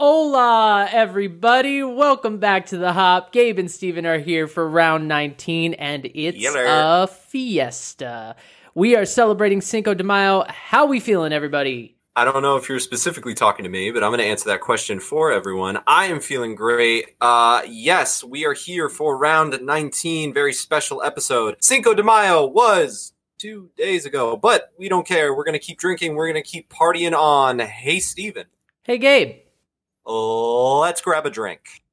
Hola, everybody. Welcome back to the Hop. Gabe and Stephen are here for round 19, and it's Yeller. a fiesta. We are celebrating Cinco de Mayo. How we feeling, everybody? I don't know if you're specifically talking to me, but I'm going to answer that question for everyone. I am feeling great. Uh, yes, we are here for round 19, very special episode. Cinco de Mayo was two days ago, but we don't care. We're going to keep drinking. We're going to keep partying on. Hey, Stephen, Hey, Gabe. Let's grab a drink.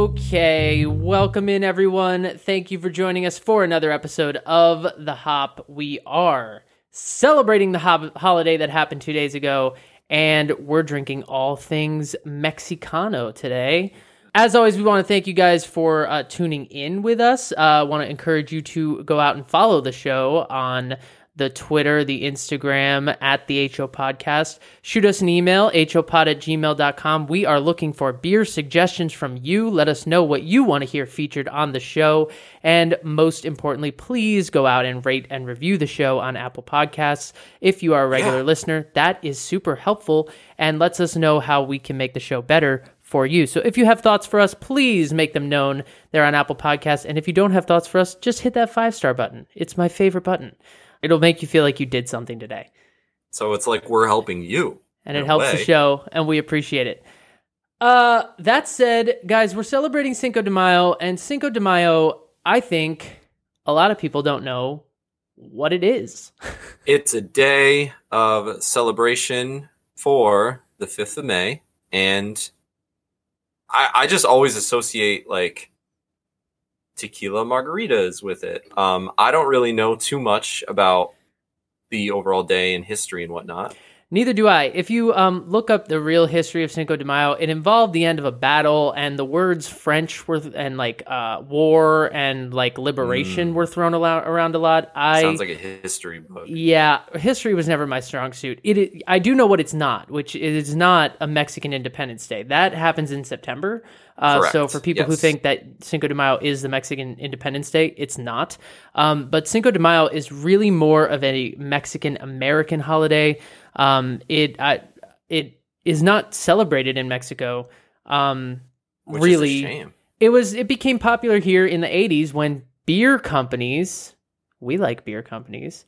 Okay. Welcome in, everyone. Thank you for joining us for another episode of The Hop. We are celebrating the hop- holiday that happened two days ago, and we're drinking all things Mexicano today. As always, we want to thank you guys for uh, tuning in with us. I uh, want to encourage you to go out and follow the show on the Twitter, the Instagram, at the HO Podcast. Shoot us an email, hopod at gmail.com. We are looking for beer suggestions from you. Let us know what you want to hear featured on the show. And most importantly, please go out and rate and review the show on Apple Podcasts. If you are a regular Yeah. listener, that is super helpful and lets us know how we can make the show better for you. So if you have thoughts for us, please make them known. They're on Apple Podcasts. And if you don't have thoughts for us, just hit that five star button. It's my favorite button. It'll make you feel like you did something today. So it's like we're helping you. And it helps the show, and we appreciate it. Uh, that said, guys, we're celebrating Cinco de Mayo, and Cinco de Mayo, I think a lot of people don't know what it is. It's a day of celebration for the 5th of May. And I, I just always associate like tequila margaritas with it. Um, I don't really know too much about the overall day and history and whatnot. Neither do I. If you um, look up the real history of Cinco de Mayo, it involved the end of a battle, and the words French were and like uh, war and like liberation were thrown alo- around a lot. I Sounds like a history book. Yeah, history was never my strong suit. It, I do know what it's not, which is not a Mexican Independence Day. That happens in September. Uh, so for people who think that Cinco de Mayo is the Mexican Independence Day, it's not. Um, but Cinco de Mayo is really more of a Mexican American holiday. Um, it I, it is not celebrated in Mexico. Um, really, is a shame. it was it became popular here in the 80s when beer companies we like beer companies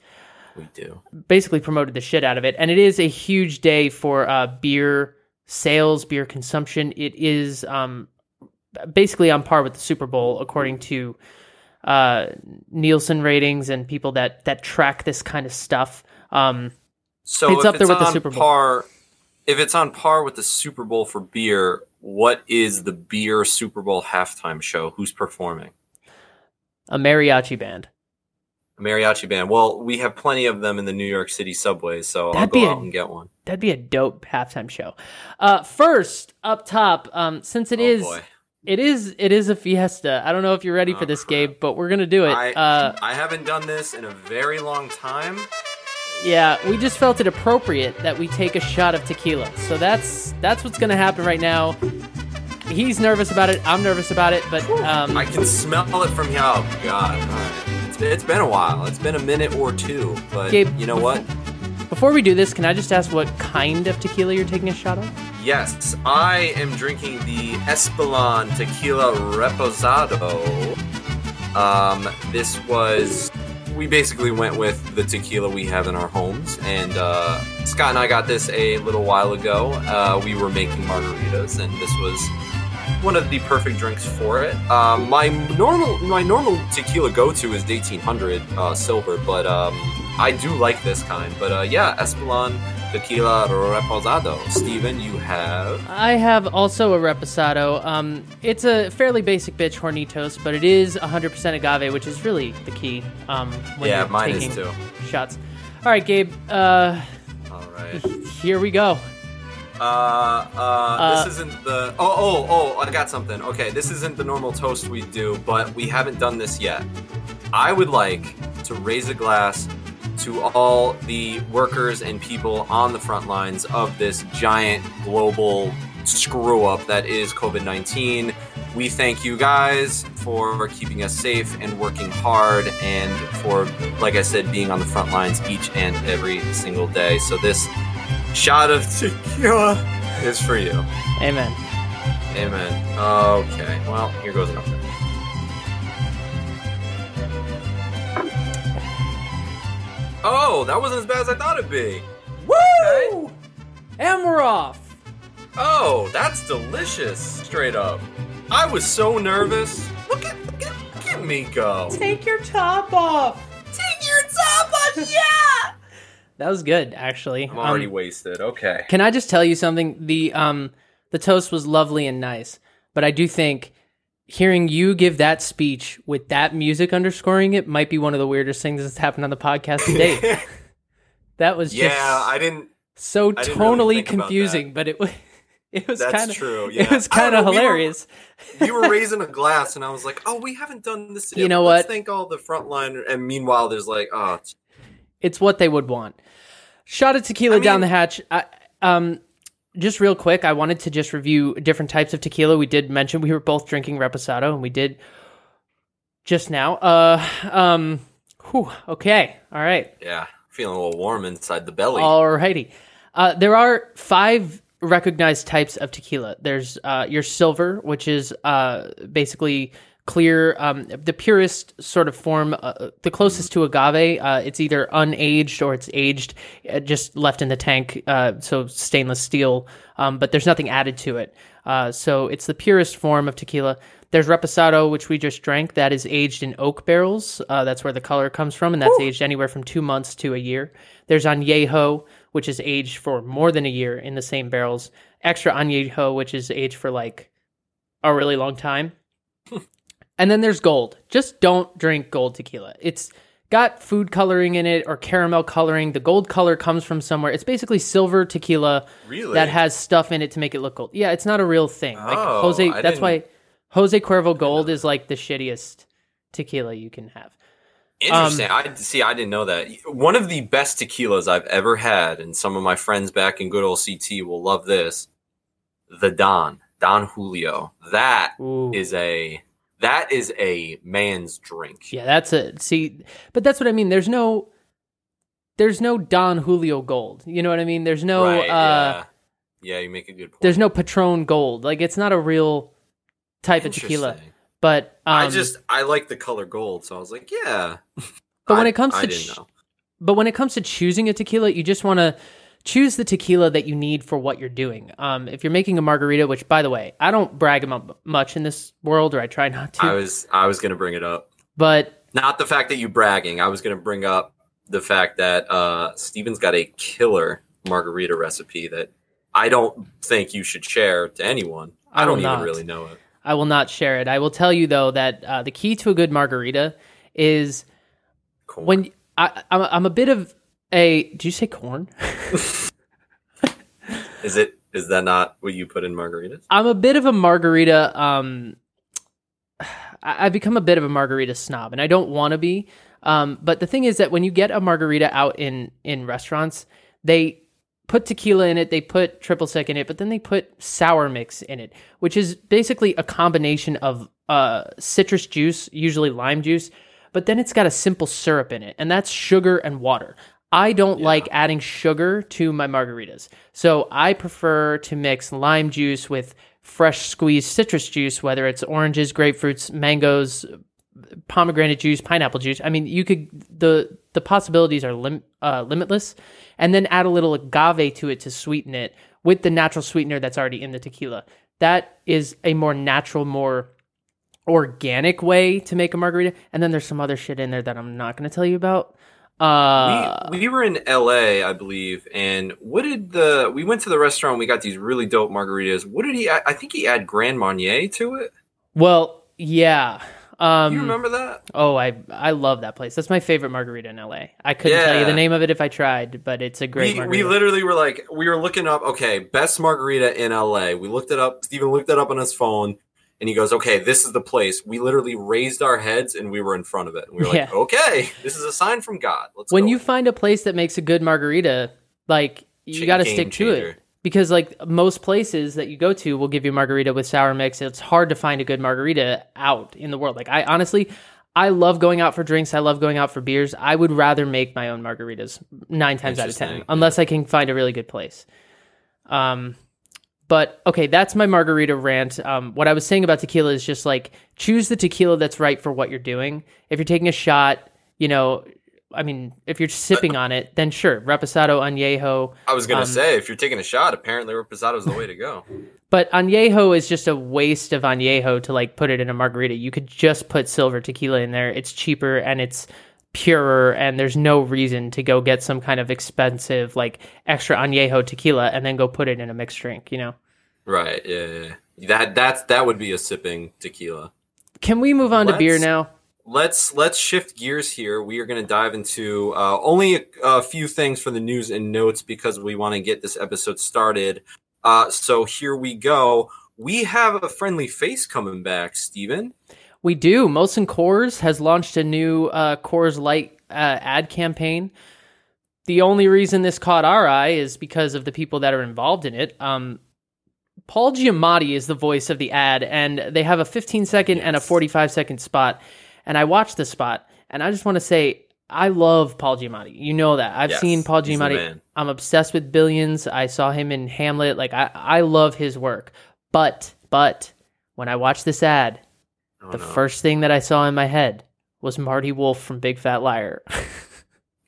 We do. basically promoted the shit out of it and it is a huge day for uh, beer sales beer consumption it is um, basically on par with the super bowl according to uh, nielsen ratings and people that that track this kind of stuff um, So It's if up there it's with the on Super Bowl. Par, if it's on par with the Super Bowl for beer, what is the beer Super Bowl halftime show? Who's performing? a mariachi band A mariachi band. Well, we have plenty of them in the New York City subways, so That'd I'll go be a- out and get one. that'd be a dope halftime show uh, first up top um, since it oh is boy. It is it is a fiesta. I don't know if you're ready for Oh, this, crap. Gabe, but we're gonna do it. I uh, I haven't done this in a very long time. yeah, we just felt it appropriate that we take a shot of tequila. So that's that's what's gonna happen right now. He's nervous about it. I'm nervous about it, but um, I can smell it from here. Oh god. All right. It's been, it's been a while. It's been a minute or two, but Gabe, you know what? before we do this, can I just ask what kind of tequila you're taking a shot of? Yes, I am drinking the Espolon Tequila Reposado. Um, this was we basically went with the tequila we have in our homes, and uh, Scott and I got this a little while ago. Uh, we were making margaritas, and this was one of the perfect drinks for it. Um, my normal my normal tequila go to is 1800 uh, silver, but um, I do like this kind. But uh, yeah, Espolon Tequila Reposado. Stephen, you have. I have also a reposado. Um, it's a fairly basic bitch hornitos, but it is 100% agave, which is really the key. Um, when Yeah, you're mine is taking too. shots. All right, Gabe. Uh, All right. here we go. Uh, uh, Uh, this isn't the. Oh, oh, oh! I got something. Okay, this isn't the normal toast we do, but we haven't done this yet. I would like to raise a glass to all the workers and people on the front lines of this giant global screw up that is COVID 19. We thank you guys for keeping us safe and working hard and for, like I said, being on the front lines each and every single day. So, this shot of tequila is for you. Amen. Amen. Okay, well, here goes nothing. Oh, that wasn't as bad as I thought it'd be. Woo! And we're off. Oh, that's delicious. Straight up. I was so nervous. Look at look at, look at me go. Take your top off. Take your top off, yeah. That was good, actually. I'm already Um, wasted. Okay. Can I just tell you something? The um the toast was lovely and nice, but I do think hearing you give that speech with that music underscoring it might be one of the weirdest things that's happened on the podcast to date. that was just yeah, I didn't. so I didn't tonally about confusing, but it was it was kind of true, It was kind of know, we were- hilarious. We were raising a glass, and I was like, "Oh, we haven't done this." Today. You know Let's what? Thank all the frontline. And meanwhile, there's like, "Oh, it's- what they would want. Shot of tequila I down the hatch. I, um, just real quick, I wanted to just review different types of tequila. We did mention we were both drinking reposado, and we did just now. Uh, um, whew, okay, all right, yeah." Feeling a little warm inside the belly. alrighty. Uh, there are five recognized types of tequila. There's uh, your silver, which is uh, basically clear, um, the purest sort of form, uh, the closest to agave. Uh, it's either unaged or it's aged, uh, just left in the tank, uh, so stainless steel, um, but there's nothing added to it. Uh, so it's the purest form of tequila. There's reposado, which we just drank. That is aged in oak barrels. Uh, that's where the color comes from, and that's aged anywhere from two months to a year. There's añejo, which is aged for more than a year in the same barrels. Extra añejo, which is aged for like a really long time. and then there's gold. Just don't drink gold tequila. It's got food coloring in it or caramel coloring. The gold color comes from somewhere. It's basically silver tequila Really? that has stuff in it to make it look gold. Yeah, it's not a real thing. Like Oh, Jose, I that's didn't- why Jose Cuervo Gold is like the shittiest tequila you can have. Interesting. Um, I see. I didn't know that. One of the best tequilas I've ever had, and some of my friends back in good old CT will love this. The Don Don Julio. That Ooh. is a that is a man's drink. Yeah, that's it. See, but that's what I mean. There's no, there's no Don Julio Gold. You know what I mean? There's no, right. uh, yeah. Yeah, you make a good point. there's no Patron Gold. Like it's not a real type of tequila. But um, I just I like the color gold, so I was like, yeah. But when I- it comes I to didn't ch- know. but when it comes to choosing a tequila, you just want to choose the tequila that you need for what you're doing. Um, if you're making a margarita, which by the way, I don't brag about much in this world, or I try not to. I was I was gonna bring it up. but Not the fact that you bragging. I was gonna bring up the fact that uh Stephen's got a killer margarita recipe that I don't think you should share to anyone. I I, don't even really know it. I will not share it. I will tell you though that uh, the key to a good margarita is Corn. when I, I'm, I'm a bit of a. Do you say corn? is it is that not what you put in margaritas? I'm a bit of a margarita. Um, I, I've become a bit of a margarita snob, and I don't want to be. Um, but the thing is that when you get a margarita out in in restaurants, they put tequila in it, they put triple sec in it, but then they put sour mix in it, which is basically a combination of uh, citrus juice, usually lime juice, but then it's got a simple syrup in it, and that's sugar and water. I don't like adding sugar to my margaritas. So I prefer to mix lime juice with fresh squeezed citrus juice, whether it's oranges, grapefruits, mangoes, pomegranate juice, pineapple juice. I mean, you could the the possibilities are lim, uh, limitless, and then add a little agave to it to sweeten it with the natural sweetener that's already in the tequila. That is a more natural, more organic way to make a margarita. And then there's some other shit in there that I'm not going to tell you about. Uh, we, we were in LA, I believe, and what did the we went to the restaurant, we got these really dope margaritas. What did he add? I think he add Grand Marnier to it. well, yeah. Um, you remember that? Oh, I I love that place. That's my favorite margarita in LA. I couldn't tell you the name of it if I tried, but it's a great we, margarita. we literally were like we were looking up okay best margarita in la we looked it up stephen looked it up on his phone and he goes, "Okay, this is the place." We literally raised our heads and we were in front of it. And we were Yeah. like, "Okay, this is a sign from God." Let's when go." you find a place that makes a good margarita, like you got to stick to it because like most places that you go to will give you margarita with sour mix. It's hard to find a good margarita out in the world. Like I honestly, I love going out for drinks. I love going out for beers. I would rather make my own margaritas nine times out of ten, unless I can find a really good place. Um, but okay, that's my margarita rant. Um, what I was saying about tequila is just like choose the tequila that's right for what you're doing. If you're taking a shot, you know, I mean, if you're sipping on it, then sure, reposado, añejo. I was gonna um, say, if you're taking a shot, apparently reposado is the way to go. But añejo is just a waste of añejo to like put it in a margarita. You could just put silver tequila in there. It's cheaper and it's purer, and there's no reason to go get some kind of expensive like extra añejo tequila and then go put it in a mixed drink. You know. Right? Yeah, yeah. That that's that would be a sipping tequila. Can we move on to beer now? let's let's shift gears here. We are going to dive into uh, only a, a few things for the news and notes because we want to get this episode started. Uh, so here we go. We have a friendly face coming back, Stephen. We do. Molson Coors has launched a new uh, Coors Light uh, ad campaign. The only reason this caught our eye is because of the people that are involved in it. Um, Paul Giamatti is the voice of the ad, and they have a 15 second and a 45 second spot. And I watched the spot, and I just want to say I love Paul Giamatti. You know that. I've Yes, seen Paul Giamatti. I'm obsessed with Billions. I saw him in Hamlet. Like I, I love his work. But, but when I watched this ad, Oh, the no. first thing that I saw in my head was Marty Wolf from Big Fat Liar.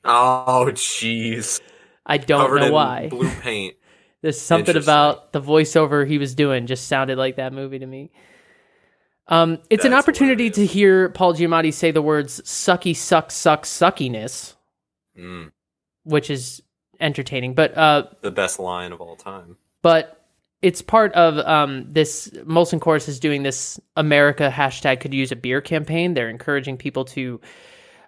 Oh, jeez. I don't Covered know why. blue paint. There's something about the voiceover he was doing just sounded like that movie to me. Um, it's an That's opportunity to hear Paul Giamatti say the words "sucky, suck, suck, suckiness," Mm, which is entertaining. But uh, the best line of all time. but it's part of um, this Molson Coors is doing this America hashtag could use a beer campaign. They're encouraging people to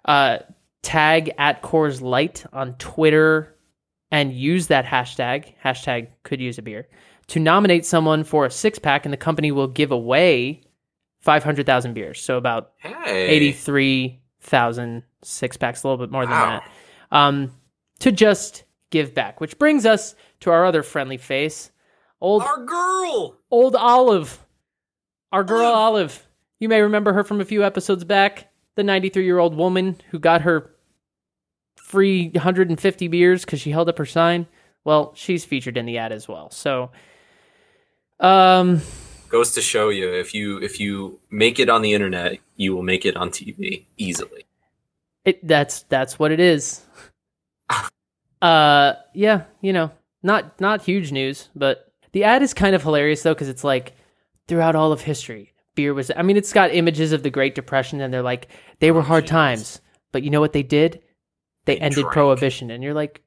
uh, tag at Coors Light on Twitter and use that hashtag hashtag could use a beer to nominate someone for a six pack, and the company will give away five hundred thousand beers. So about Hey. eighty three thousand six packs, a little bit more than Wow. that, um, to just give back. Which brings us to our other friendly face, old Our girl. old Olive, our girl Olive. You may remember her from a few episodes back, the ninety three year old woman who got her free 150 beers because she held up her sign. Well, she's featured in the ad as well. So, um, Goes to show you if you if you make it on the internet, you will make it on TV easily. It that's that's what it is. uh yeah, you know, not not huge news, but the ad is kind of hilarious though cuz it's like throughout all of history, beer was I mean it's got images of the Great Depression and they're like they were Oh, hard times, but you know what they did? They, They ended drank. prohibition and you're like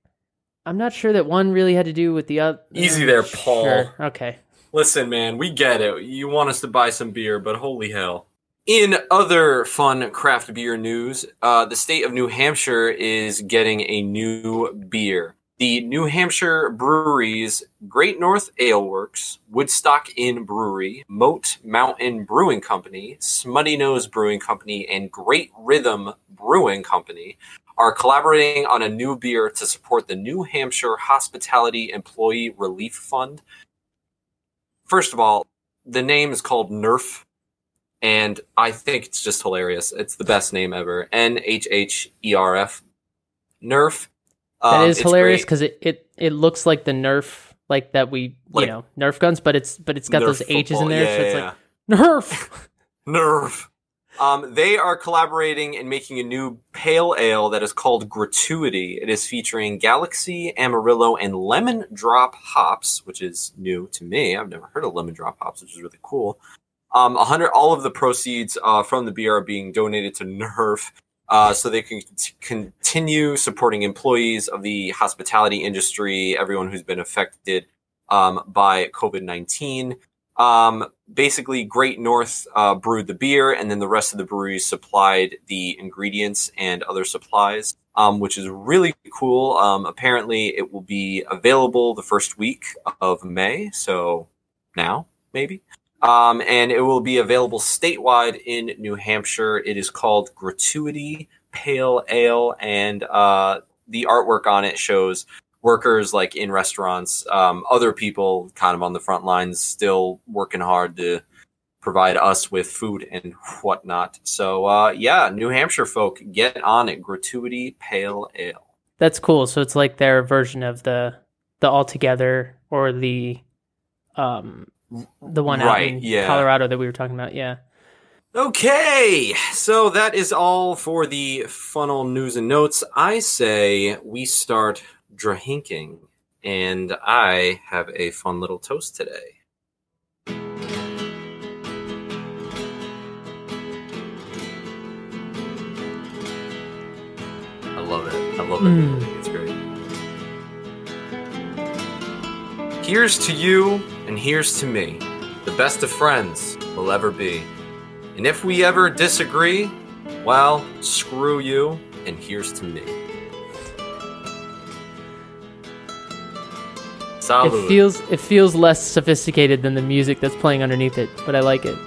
I'm not sure that one really had to do with the other. Easy there, Paul. Sure. Okay. Listen, man, we get it. You want us to buy some beer, but holy hell. In other fun craft beer news, uh, the state of New Hampshire is getting a new beer. The New Hampshire breweries Great North Ale Works, Woodstock Inn Brewery, Moat Mountain Brewing Company, Smuttynose Brewing Company, and Great Rhythm Brewing Company are collaborating on a new beer to support the New Hampshire Hospitality Employee Relief Fund. First of all, the name is called Nerf, and I think it's just hilarious. It's the best name ever. N H H E R F. Nerf. That Um, is hilarious because it, it it looks like the Nerf like that we Like- you know Nerf guns, but it's but it's got Nerf those H's in there, Yeah, so it's yeah, like Nerf. Nerf. Um, they are collaborating and making a new pale ale that is called Gratuity. It is featuring Galaxy, Amarillo, and Lemon Drop hops, which is new to me. I've never heard of Lemon Drop hops, which is really cool. Um, a hundred. All of the proceeds uh, from the beer are being donated to Nerf, uh, so they can cont- continue supporting employees of the hospitality industry, everyone who's been affected um, by COVID nineteen. Um, basically, Great North uh, brewed the beer, and then the rest of the breweries supplied the ingredients and other supplies, um, which is really cool. Um, apparently, it will be available the first week of May, so now maybe. Um, and it will be available statewide in New Hampshire. It is called Gratuity Pale Ale, and uh, the artwork on it shows workers like in restaurants, um, other people kind of on the front lines, still working hard to provide us with food and whatnot. So, uh, yeah, New Hampshire folk, get on it. Gratuity Pale Ale. That's cool. So it's like their version of the the altogether or the um the one out Right, in yeah. Colorado that we were talking about. Yeah. Okay, so that is all for the funnel news and notes. I say we start drinking, and I have a fun little toast today. I love it. I love it. Mm. It's great. Here's to you, and here's to me. The best of friends will ever be. And if we ever disagree, well, screw you, and here's to me. Salud. It feels it feels less sophisticated than the music that's playing underneath it, but I like it.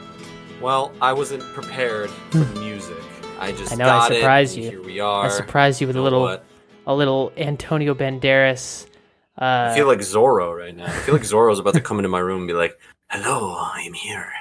well, I wasn't prepared for the music. I just. I know, I got it, surprised and you. Here we are. I surprised you with You a little what? a little Antonio Banderas. Uh, I feel like Zorro right now. I feel like Zorro's about to come into my room and be like, "Hello, I'm here."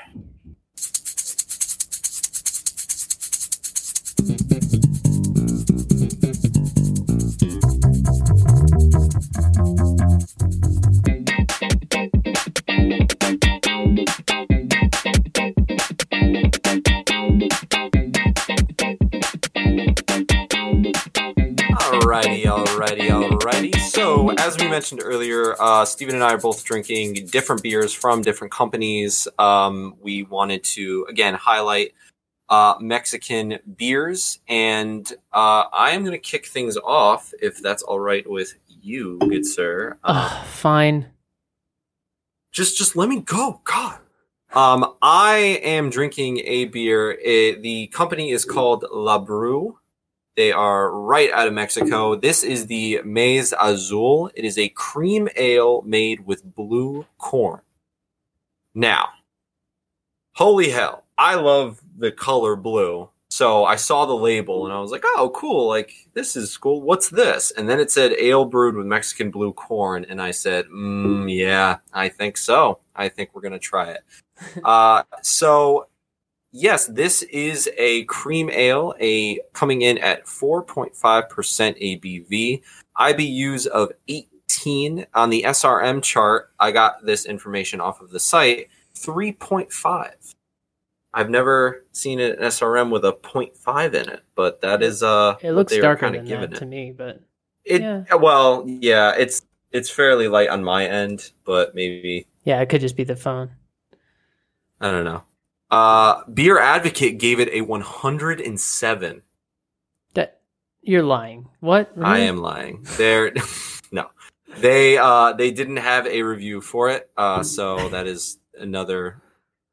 Alrighty, alrighty, alrighty. So, as we mentioned earlier, uh, Stephen and I are both drinking different beers from different companies. Um, we wanted to, again, highlight uh, Mexican beers. And uh, I am going to kick things off, if that's all right with you, good sir. Uh, ugh, fine. just just let me go god um i am drinking a beer It- the company is called la Bru. They are right out of mexico. This is the Maiz Azul. It is a cream ale made with blue corn. Now holy hell i love the color blue. So i saw the label and i was like oh cool like this is cool. What's this? And then it said ale brewed with mexican blue corn. And i said mm, yeah i think so. I think we're gonna try it. Uh, so yes this is a cream ale a coming in at 4.5% abv ibus of 18 on the srm chart i got this information off of the site 3.5 I've never seen an SRM with a 0.5 in it, but that is uh It looks what they were darker than giving that to me, but It Yeah. well, yeah, it's it's fairly light on my end, but maybe yeah, it could just be the phone. I don't know. Uh Beer Advocate gave it a 107. That you're lying. What? I am lying. They're no. They uh they didn't have a review for it. Uh so that is another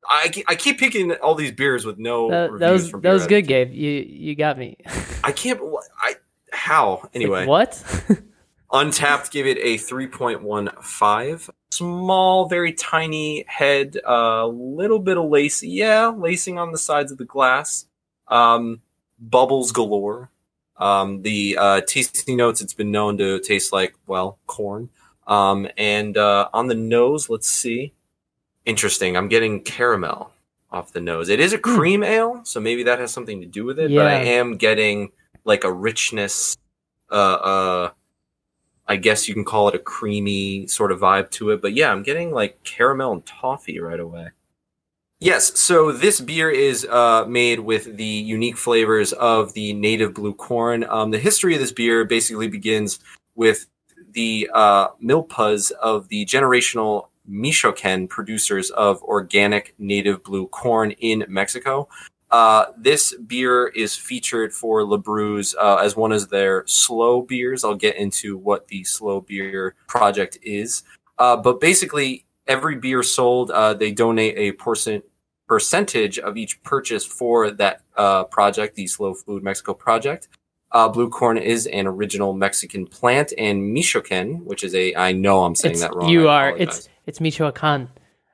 I, I keep picking all these beers with no That, reviews that was from that Beer was good, Gabe. You you got me. I can't I how anyway Like, what? Untappd give it a 3.15. Small, very tiny head, a uh, little bit of lace. Yeah, lacing on the sides of the glass. Um, bubbles galore. Um, the uh, tasting notes, it's been known to taste like, well, corn. Um, and uh, on the nose, let's see. Interesting. I'm getting caramel off the nose. It is a cream ale, so maybe that has something to do with it, but I am getting like a richness uh uh I guess you can call it a creamy sort of vibe to it. But yeah, I'm getting like caramel and toffee right away. Yes, so this beer is uh, made with the unique flavors of the native blue corn. Um, the history of this beer basically begins with the uh, milpas of the generational Michoacan producers of organic native blue corn in Mexico. Uh, this beer is featured for La Bru's uh, as one of their slow beers. I'll get into what the slow beer project is. Uh, but basically, every beer sold, uh, they donate a percent percentage of each purchase for that uh, project, the Slow Food Mexico project. Uh, blue corn is an original Mexican plant, and Michoacan, which is a I know I'm saying It's, that wrong. you I are. apologize. It's it's Michoacan.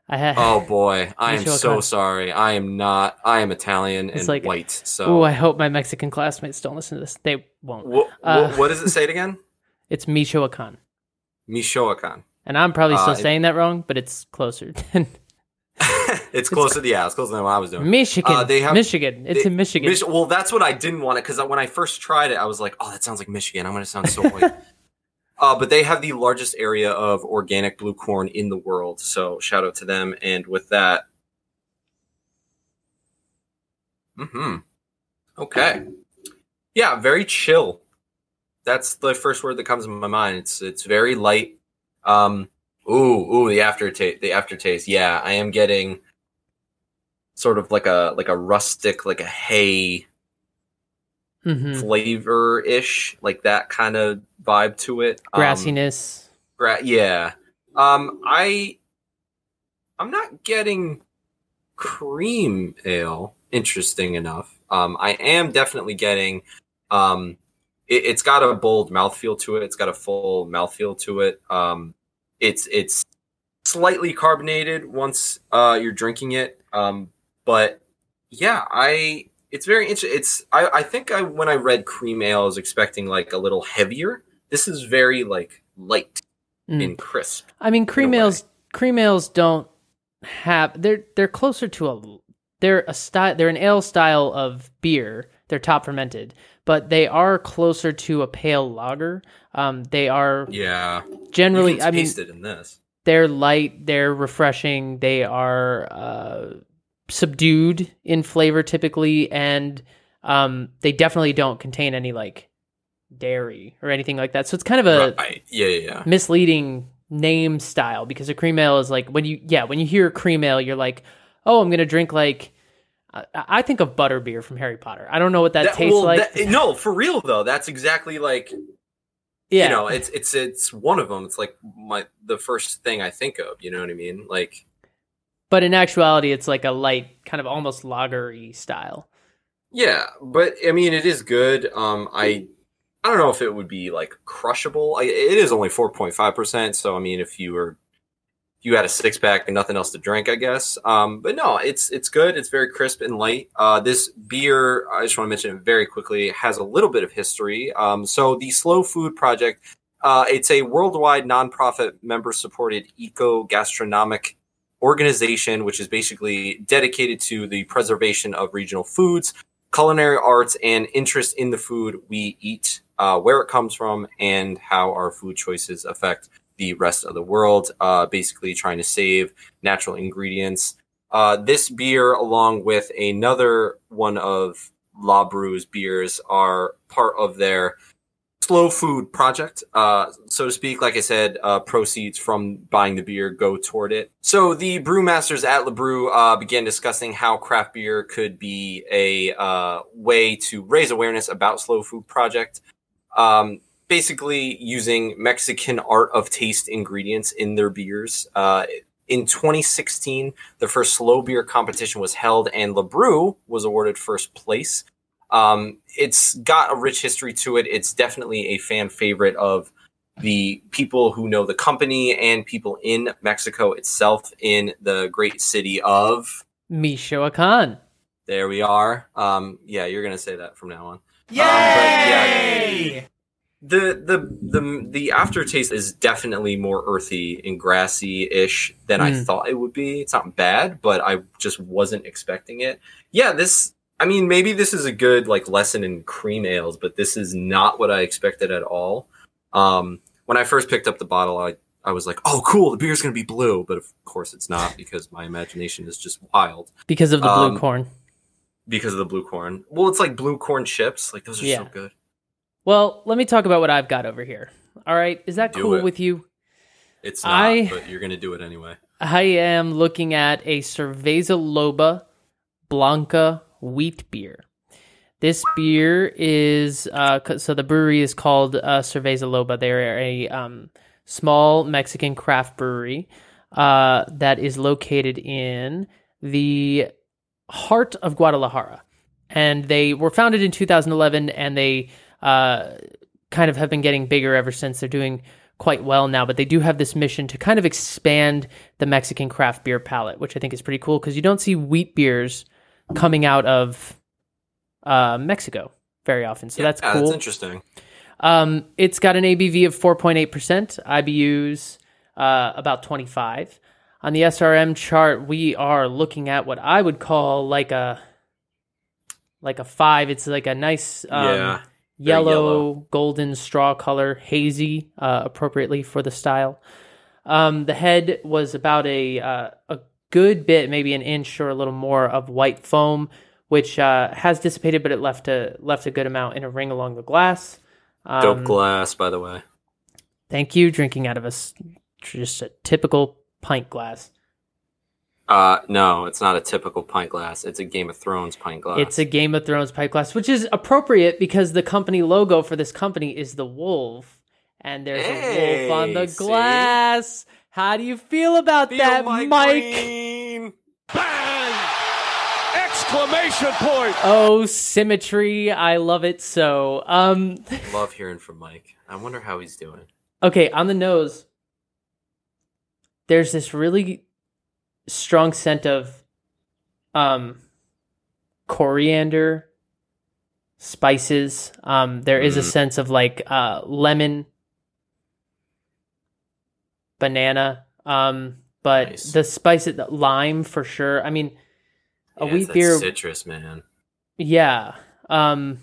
I had. Oh boy, I am so sorry. I am not. I am Italian and like- white. Oh, I hope my Mexican classmates don't listen to this. They won't. Wha- Uh, what does it say it again? It's Michoacan. Michoacan. And I'm probably still Uh, it- saying that wrong, but it's closer than it's closer. to yeah, it's closer than what I was doing. Michigan. Uh, they have- Michigan. It's They- in Michigan. Mich- well, that's what I didn't want it because when I first tried it, I was like, "Oh, that sounds like Michigan. I'm going to sound so white." Uh, but they have the largest area of organic blue corn in the world, so shout out to them. And with that, hmm okay, yeah, very chill. That's the first word that comes to my mind. It's it's very light. Um, ooh, ooh, the aftertaste. The aftertaste. Yeah, I am getting sort of like a like a rustic, like a hay hmm flavor ish, like that kind of vibe to it. Um, Grassiness. gra- yeah. Um, I I'm not getting cream ale. Interesting enough. Um, I am definitely getting. Um, it, it's got a bold mouthfeel to it. It's got a full mouthfeel to it. Um, it's it's slightly carbonated once uh, you're drinking it. Um, but yeah, I it's very interesting. It's I, I think I when I read cream ale, I was expecting like a little heavier. This is very like light Mm. and crisp. I mean, cream in a way. ales. Cream ales don't have. They're they're closer to a. They're a style. They're an ale style of beer. They're top fermented, but they are closer to a pale lager. Um, they are Yeah, generally. I mean, it in this. they're light. They're refreshing. They are uh, subdued in flavor typically, and um, they definitely don't contain any like dairy or anything like that. So it's kind of a Right. Yeah, yeah, yeah. misleading name style because a cream ale is like when you yeah when you hear cream ale you're like oh I'm gonna drink like I, I think of butter beer from Harry Potter I don't know what that, That- tastes well, like that- no, for real though. That's exactly like yeah you know, it's it's it's one of them. It's like my the first thing I think of. You know what I mean? Like but in actuality it's like a light kind of almost lagery style yeah, but I mean, it is good. Um, I I don't know if it would be like crushable. I, it is only four point five percent. So I mean, if you were if you had a six pack and nothing else to drink, I guess. Um, but no, it's it's good. It's very crisp and light. Uh, this beer, I just want to mention it very quickly, has a little bit of history. Um, so the Slow Food Project, uh, it's a worldwide nonprofit member supported eco gastronomic organization, which is basically dedicated to the preservation of regional foods, culinary arts, and interest in the food we eat, uh, where it comes from, and how our food choices affect the rest of the world. Uh, basically, trying to save natural ingredients. Uh, this beer, along with another one of La Bru's beers, are part of their slow food project, uh, so to speak. Like I said, uh, proceeds from buying the beer go toward it. So the brewmasters at La Bru uh, began discussing how craft beer could be a uh, way to raise awareness about slow food project. Um, basically, using Mexican art of taste ingredients in their beers. Uh, in 2016, the first slow beer competition was held, and Le La Bru was awarded first place. Um, it's got a rich history to it. It's definitely a fan favorite of the people who know the company and people in Mexico itself in the great city of. Michoacan There we are. Um, yeah, you're gonna say that from now on. Yay! yeah. The the the the aftertaste is definitely more earthy and grassy ish than I Mm. thought it would be. It's not bad, but I just wasn't expecting it. Yeah, this. I mean, maybe this is a good like lesson in cream ales, but this is not what I expected at all. Um, when I first picked up the bottle, I I was like, "Oh, cool! The beer's gonna be blue," but of course it's not because my imagination is just wild because of the blue Um, corn because of the blue corn. Well, it's like blue corn chips. Like those are Yeah. so good. well let me talk about what I've got over here all right is that Do cool it. with you It's not, I- but you're gonna do it anyway. I am looking at a Cerveza Loba Blanca wheat beer. This beer is uh, so the brewery is called uh, Cerveza Loba. They're a um, small Mexican craft brewery uh, that is located in the heart of Guadalajara, and they were founded in 2011, and they uh, kind of have been getting bigger ever since. They're doing quite well now, but they do have this mission to kind of expand the Mexican craft beer palette, which I think is pretty cool because you don't see wheat beers coming out of uh, Mexico very often. So that's cool. That's interesting. Um, it's got an ABV of 4.8%, IBUs uh, about 25. On the SRM chart, we are looking at what I would call like a like a five. It's like a nice um, Yeah, yellow, yellow. golden straw color, hazy, uh, appropriately for the style. Um, the head was about a uh, a good bit, maybe an inch or a little more of white foam, which uh, has dissipated, but it left a left a good amount in a ring along the glass. Um, Dope glass, by the way. Thank you. Drinking out of a just a typical pint glass. Uh, no, it's not a typical pint glass. It's a Game of Thrones pint glass. It's a Game of Thrones pint glass, which is appropriate because the company logo for this company is the wolf, and there's a wolf on the see? glass. How do you feel about Feel that, my Mike? Bang! Exclamation point! Oh, symmetry! I love it so. Um, Love hearing from Mike. I wonder how he's doing. okay, on the nose, there's this really strong scent of um coriander, spices. Um, there is a Mm. sense of like uh lemon, banana. Um, but Nice. the spice, the lime for sure. I mean, a Yeah, wheat beer. citrus, man. Yeah. Um,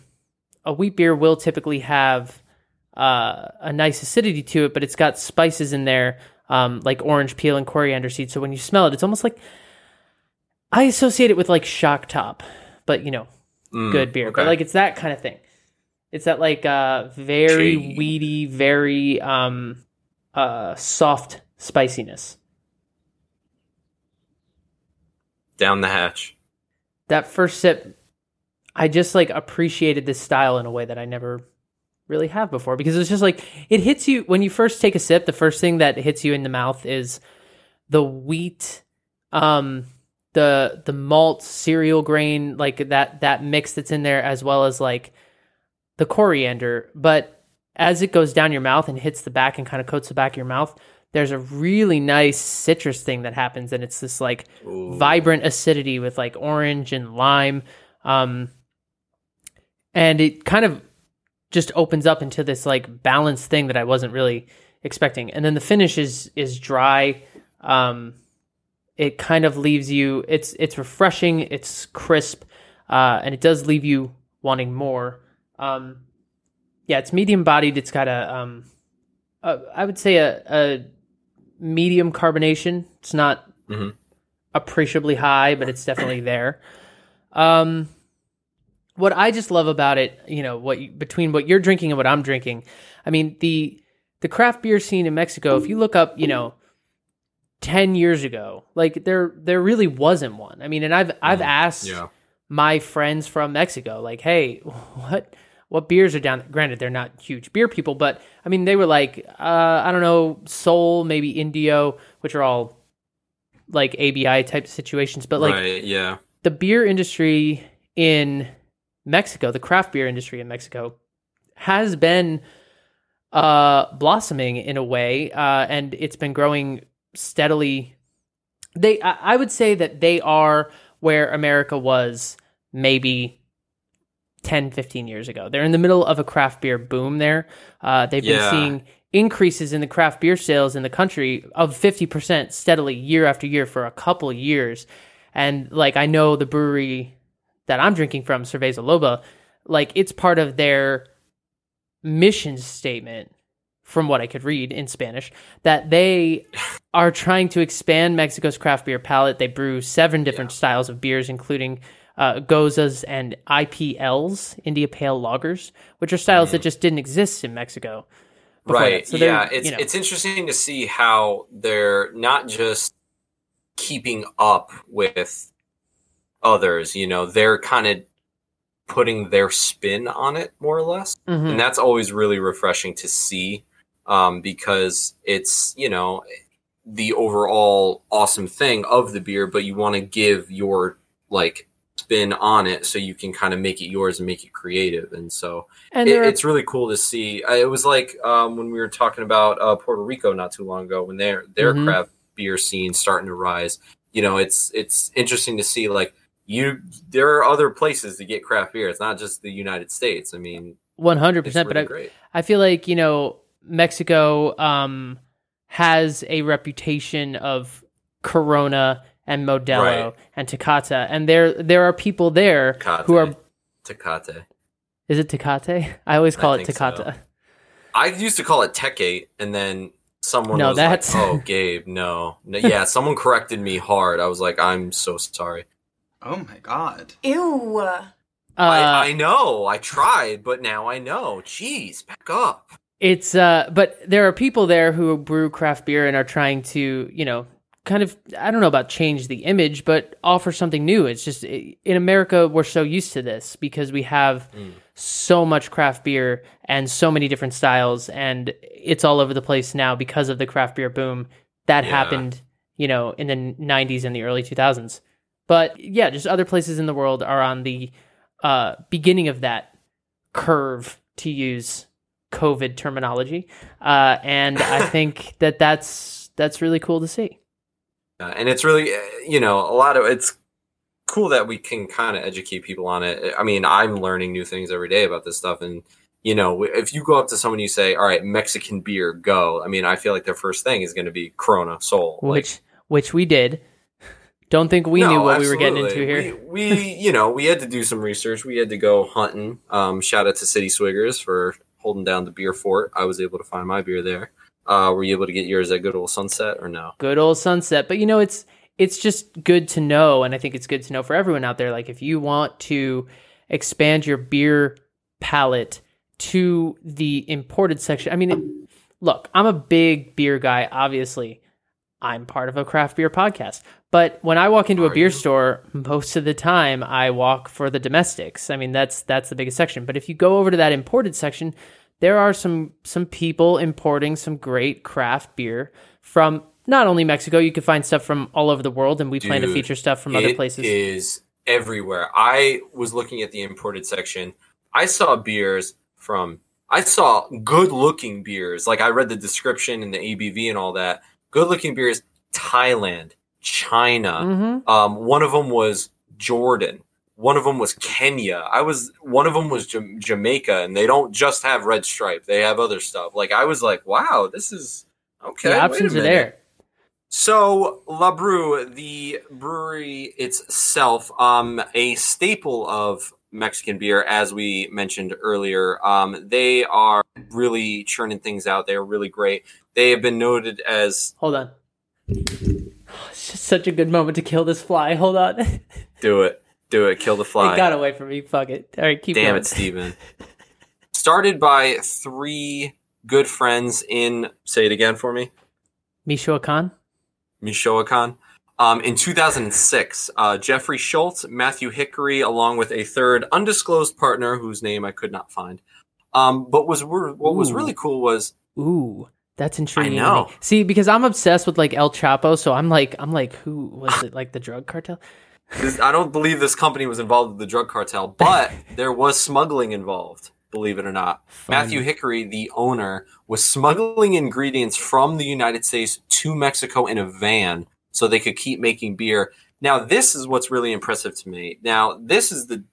a wheat beer will typically have uh, a nice acidity to it, but it's got spices in there, um, like orange peel and coriander seed. So when you smell it, it's almost like I associate it with like shock top, but you know, Mm, good beer. But like it's that kind of thing. It's that like uh, very Shade. weedy, very um, uh, soft spiciness. down the hatch. that first sip, I just like appreciated this style in a way that I never really have before because it's just like it hits you when you first take a sip. The first thing that hits you in the mouth is the wheat, um, the the malt cereal grain, like that that mix that's in there, as well as like the coriander. But as it goes down your mouth and hits the back and kind of coats the back of your mouth, there's a really nice citrus thing that happens, and it's this like Ooh. vibrant acidity with like orange and lime. Um, and it kind of just opens up into this like balanced thing that I wasn't really expecting. And then the finish is is dry. Um, it kind of leaves you. It's it's refreshing. It's crisp, uh, and it does leave you wanting more. Um, yeah, it's medium bodied. It's got a um, a, I would say a, a medium carbonation. It's not Mhm. appreciably high, but it's definitely there. Um, what I just love about it, you know, what you, between what you're drinking and what I'm drinking, I mean the the craft beer scene in Mexico. If you look up, you know, ten years ago, like there there really wasn't one. I mean, and I've I've asked Yeah. my friends from Mexico, like, hey, what what beers are down? Granted, they're not huge beer people, but I mean, they were like, uh, I don't know, Sol, maybe Indio, which are all like ABI type situations, but like right. Yeah. the beer industry in Mexico, the craft beer industry in Mexico, has been uh, blossoming in a way, uh, and it's been growing steadily. They, I I would say that they are where America was maybe 10, 15 years ago. They're in the middle of a craft beer boom there. Uh, they've been seeing increases in the craft beer sales in the country of 50% steadily year after year for a couple of years. And like I know the brewery that I'm drinking from, Cerveza Loba, like it's part of their mission statement from what I could read in Spanish that they are trying to expand Mexico's craft beer palette. They brew seven different styles of beers, including uh, goses and IPLs, India Pale Lagers, which are styles that just didn't exist in Mexico. before. Right. So yeah. It's you know, it's interesting to see how they're not just keeping up with others. You know, they're kind of putting their spin on it, more or less, Mhm. and that's always really refreshing to see um, because it's you know the overall awesome thing of the beer, but you want to give your like spin on it so you can kind of make it yours and make it creative and so And it, are, it's really cool to see Uh, it was like um, when we were talking about uh, puerto rico not too long ago when their their Mhm. craft beer scene starting to rise you know it's it's interesting to see like you there are other places to get craft beer it's not just the united states i mean 100%, it's but I, great I feel like, you know, Mexico um, has a reputation of Corona and Modelo Right. and Tecate. And there there are people there who are. Tecate. Is it Tecate? I always call I it think so. Tecate. I used to call it Tecate, and then someone No, was that's- like, "Oh, Gabe, no, no." Yeah, someone corrected me hard. I was like, "I'm so sorry." Oh my god. Ew. Uh, I, I know. I tried, but now I know. Jeez, back up. It's uh but there are people there who brew craft beer and are trying to, you know, kind of I don't know about change the image, but offer something new. It's just in America we're so used to this because we have so much craft beer and so many different styles and it's all over the place now because of the craft beer boom that Yeah. happened, you know, in the 90s and the early 2000s. But yeah, just other places in the world are on the uh beginning of that curve to use COVID terminology, uh, and I think that that's that's really cool to see. Uh, and it's really, uh, you know, a lot of it's cool that we can kind of educate people on it. I mean, I'm learning new things every day about this stuff, and you know, if you go up to someone, you say, "All right, Mexican beer, go." I mean, I feel like their first thing is going to be Corona Sol, Like, Which which we did. Don't think we No, knew what we were getting into here. We, we, you know, we had to do some research. We had to go hunting. Um, shout out to City Swiggers for holding down the beer fort. I was able to find my beer there. Uh, were you able to get yours at Good Old Sunset or no? Good old sunset, but you know it's it's just good to know, and I think it's good to know for everyone out there. Like if you want to expand your beer palette to the imported section, I mean, it, look, I'm a big beer guy. Obviously, I'm part of a craft beer podcast. But when I walk into a beer you? store, most of the time I walk for the domestics. I mean, that's that's the biggest section. But if you go over to that imported section, there are some some people importing some great craft beer from not only Mexico. You can find stuff from all over the world, and we plan to feature stuff from other places. is everywhere. I was looking at the imported section. I saw beers from. I saw good-looking beers. Like I read the description and the ABV and all that. Good-looking beers. Thailand, China. hmm Um, one of them was Jordan. One of them was Kenya. I was one of them was Jam- Jamaica, and they don't just have red stripe; they have other stuff. Like I was like, wow, this is okay. the options are there. So La Bru, the brewery itself, um, a staple of Mexican beer, as we mentioned earlier. Um, they are really churning things out. They are really great. They have been noted as Hold on. It's just such a good moment to kill this fly. Hold on. do it, do it, kill the fly. it got away from me. Fuck it. All right, keep going. Damn going. it, Stephen. Started by three good friends in, say it again for me, Michoacan. Michoacan. Um, in 2006, uh, Jeffrey Schultz, Matthew Hickory, along with a third undisclosed partner whose name I could not find. Um, but was what was Ooh. really cool was Ooh, that's intriguing. to know. See, because I'm obsessed with like El Chapo, so I'm like, I'm like, who was it? Like the drug cartel? This, I don't believe this company was involved with the drug cartel, but there was smuggling involved. Believe it or not, Fun. Matthew Hickory, the owner, was smuggling ingredients from the United States to Mexico in a van so they could keep making beer. Now, this is what's really impressive to me. Now, this is the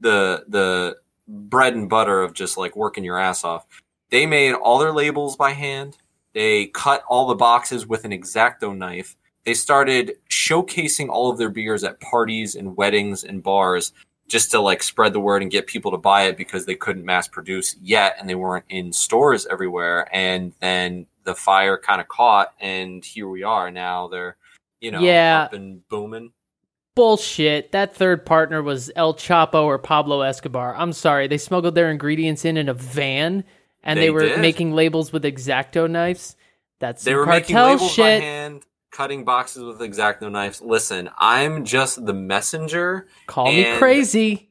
the the bread and butter of just like working your ass off. They made all their labels by hand. They cut all the boxes with an exacto knife. They started showcasing all of their beers at parties and weddings and bars just to like spread the word and get people to buy it because they couldn't mass produce yet and they weren't in stores everywhere and then the fire kind of caught and here we are now they're you know Yeah. up and booming Bullshit. That third partner was El Chapo or Pablo Escobar. I'm sorry. They smuggled their ingredients in in a van and they, They were did. making labels with exacto knives. That's they were making cartel labels by shit. hand cutting boxes with exacto knives listen i'm just the messenger Call me crazy.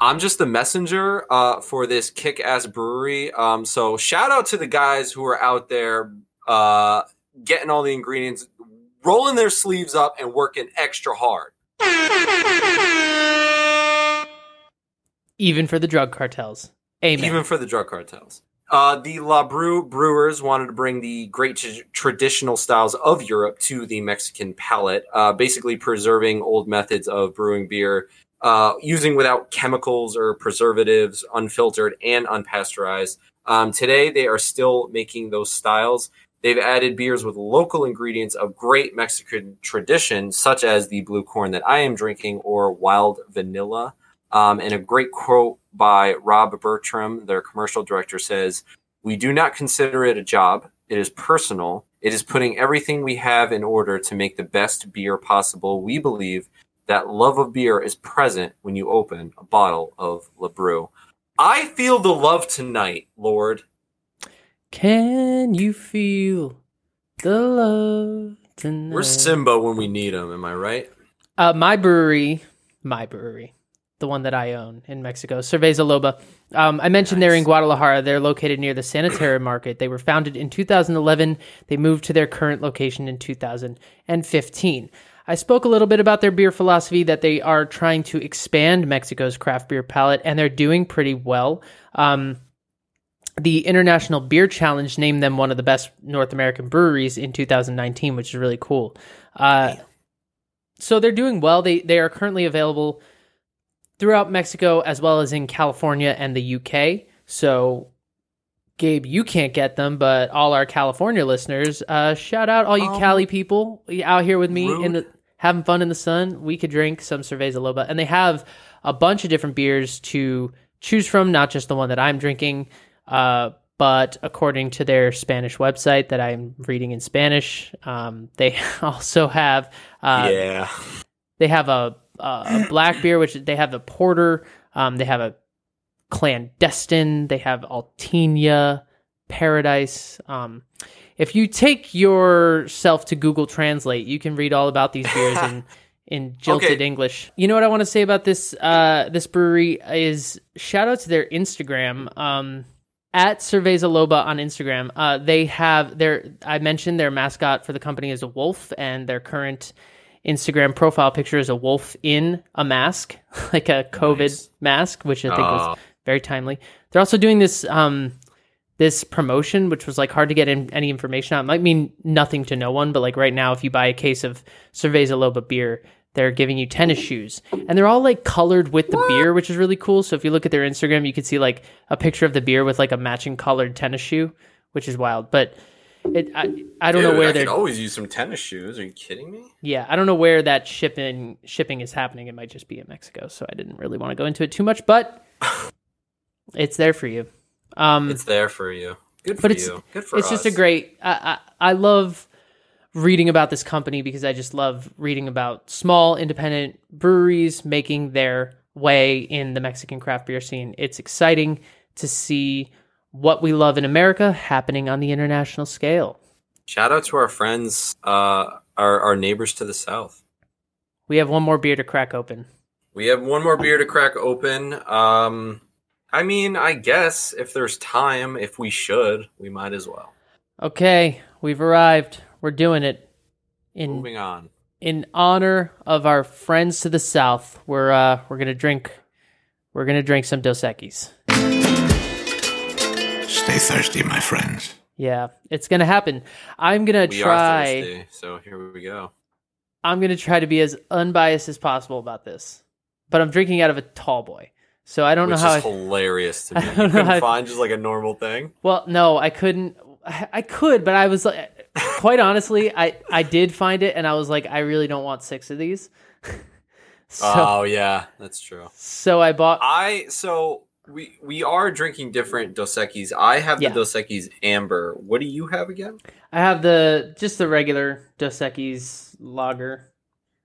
I'm just the messenger uh, for this kick-ass brewery. Um, so shout out to the guys who are out there uh, getting all the ingredients, rolling their sleeves up, and working extra hard. even for the drug cartels. Amen. even for the drug cartels. Uh, the La Bru brewers wanted to bring the great t- traditional styles of Europe to the Mexican palate, uh, basically preserving old methods of brewing beer, uh, using without chemicals or preservatives, unfiltered and unpasteurized. Um, today, they are still making those styles. They've added beers with local ingredients of great Mexican tradition, such as the blue corn that I am drinking or wild vanilla. Um, and a great quote by Rob Bertram, their commercial director, says, We do not consider it a job. It is personal. It is putting everything we have in order to make the best beer possible. We believe that love of beer is present when you open a bottle of Le La Bru. I feel the love tonight, Lord. Can you feel the love tonight? We're Simba when we need him, am I right? Uh, my brewery, my brewery, the one that I own in Mexico, Cerveza Loba. Um, I mentioned they're in Guadalajara. They're located near the Sanitary Market. They were founded in 2011. They moved to their current location in 2015. I spoke a little bit about their beer philosophy that they are trying to expand Mexico's craft beer palette, and they're doing pretty well. Um, the International Beer Challenge named them one of the best North American breweries in 2019, which is really cool. Uh, so they're doing well. They they are currently available throughout Mexico as well as in California and the UK. So Gabe, you can't get them, but all our California listeners, uh, shout out all you Um, Cali people out here with me in the having fun in the sun. We could drink some Cerveza Loba, and they have a bunch of different beers to choose from, not just the one that I'm drinking. Uh, but according to their Spanish website that I'm reading in Spanish, um, they also have uh, yeah. they have a, a black beer, which they have the porter. Um, they have a clandestine. They have Altinia, Paradise. Um, if you take yourself to Google Translate, you can read all about these beers in in jilted Okay. English. You know what I want to say about this uh, this brewery is shout out to their Instagram. Um, at Cerveza Loba on Instagram, uh, they have their. I mentioned their mascot for the company is a wolf, and their current Instagram profile picture is a wolf in a mask, like a COVID Nice. mask, which I think was very timely. They're also doing this um this promotion, which was like hard to get in, any information on. It might mean nothing to no one, but like right now, if you buy a case of Cerveza Loba beer, they're giving you tennis shoes, and they're all like colored with the beer, which is really cool. So if you look at their Instagram, you can see like a picture of the beer with like a matching colored tennis shoe, which is wild. But it, I, I don't know where could always use some tennis shoes. Are you kidding me? yeah, I don't know where that shipping shipping is happening. It might just be in Mexico, so I didn't really want to go into it too much, but it's there for you. Um, It's there for you. Good for but it's you. Good for it's us. just a great. I, I I love reading about this company because I just love reading about small independent breweries making their way in the Mexican craft beer scene. It's exciting to see what we love in America happening on the international scale. Shout out to our friends, uh, our our neighbors to the south. We have one more beer to crack open. We have one more beer to crack open. Um, I mean, I guess if there's time, if we should, we might as well. Okay, we've arrived. We're doing it. In Moving on. in honor of our friends to the south, we're uh we're gonna drink we're gonna drink some Dos Equis. Stay thirsty, my friends. Yeah, it's gonna happen. I'm gonna We are try thirsty, so here we go. I'm gonna try to be as unbiased as possible about this. But I'm drinking out of a tall boy. So I don't Which know how is I, hilarious to me. I don't You know couldn't how- find just like a normal thing. Well, no, I couldn't I I could, but I was like quite honestly, I I did find it and I was like I really don't want 6 of these. so oh yeah, that's true. so I bought I so we we are drinking different Dos Equis. I have the Yeah. Dos Equis Amber. What do you have again? I have the just the regular Dos Equis lager.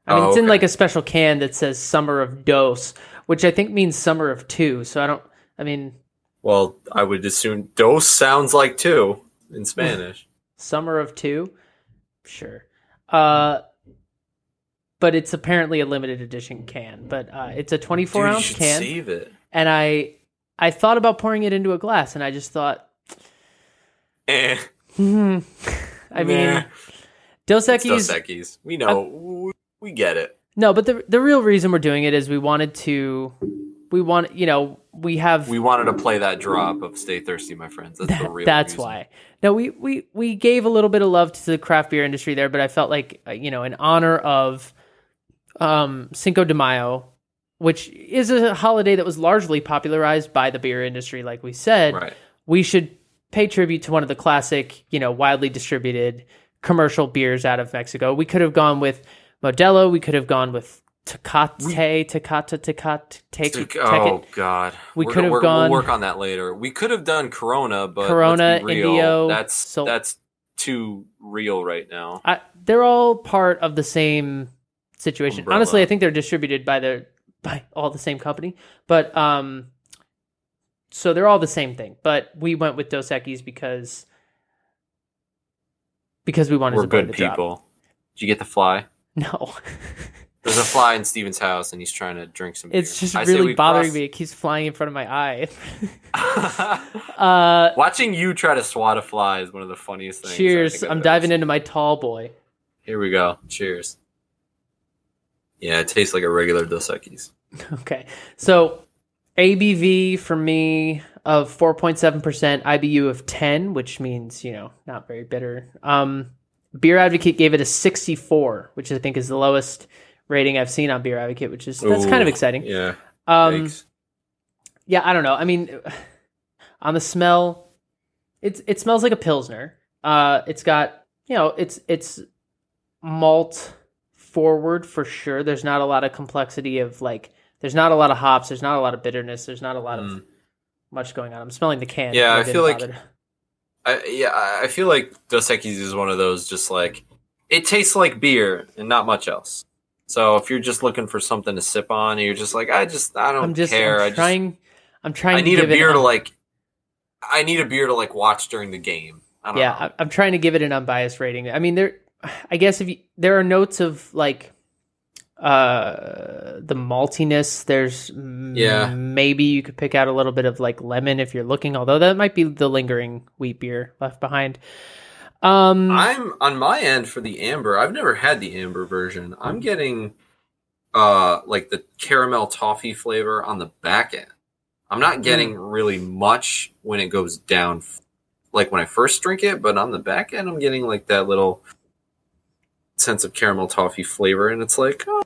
I mean, Oh, it's in okay. like a special can that says "Summer of Dos," which I think means "Summer of Two. So I don't. I mean, Well, I would assume Dos sounds like two in Spanish. "Summer of Two, sure. Uh, but it's apparently a limited edition can. But uh, it's a 24 Dude, ounce can, save it. and I I thought about pouring it into a glass, and I just thought, Eh, hmm. I mean, nah. Dos Equis. Dos Equis. We know. we- we get it. No, but the the real reason we're doing it is we wanted to we want you know we have We wanted to play that drop of "Stay Thirsty, My Friends." That's the real. that's reason. why. No, we we we gave a little bit of love to the craft beer industry there, but I felt like uh, you know in honor of um Cinco de Mayo, which is a holiday that was largely popularized by the beer industry, like we said. Right. We should pay tribute to one of the classic, you know, widely distributed commercial beers out of Mexico. We could have gone with Modelo. We could have gone with Tecate, Tecate, Tecate, Tecate. Oh God, We could have gone- We'll work on that later. We could have done Corona, but Corona, Indio, That's Sol- that's too real right now. I, they're all part of the same situation. Umbrella. Honestly, I think they're distributed by the by all the same company, but um, so they're all the same thing. But we went with Dos Equis because because we wanted We're to good the people. Did you get the fly? No, There's a fly in Stephen's house, and he's trying to drink some. it's beer. just I really bothering me. It keeps flying in front of my eye. uh, Watching you try to swat a fly is one of the funniest things. Cheers! I'm diving seen. into my tall boy. Here we go. Cheers. Yeah, it tastes like a regular Dos Equis. Okay. So ABV for me of 4.7%, IBU of 10, which means, you know, not very bitter. Um, Beer Advocate gave it a 64, which I think is the lowest rating I've seen on Beer Advocate, which is that's kind of exciting. Yeah. Um, yeah, I don't know. I mean, on the smell, it's it smells like a pilsner. Uh, it's got you know, it's it's malt forward for sure. There's not a lot of complexity of like. There's not a lot of hops. There's not a lot of bitterness. There's not a lot of Mm. much going on. I'm smelling the can. Yeah, but I feel like- bother. I, yeah, I I feel like Dos Equis is one of those just like it tastes like beer and not much else. So if you're just looking for something to sip on, and you're just like, I just I don't I'm just care. I I'm just trying. I'm trying. I need a beer to un- like. I need a beer to like watch during the game. I don't Yeah, know. I'm trying to give it an unbiased rating. I mean, there. I guess if you, there are notes of like uh the maltiness there's m- maybe you could pick out a little bit of like lemon if you're looking although that might be the lingering wheat beer left behind um I'm on my end for the amber. I've never had the amber version. I'm getting uh like the caramel toffee flavor on the back end. I'm not getting really much when it goes down like when I first drink it, but on the back end I'm getting like that little sense of caramel toffee flavor and it's like oh,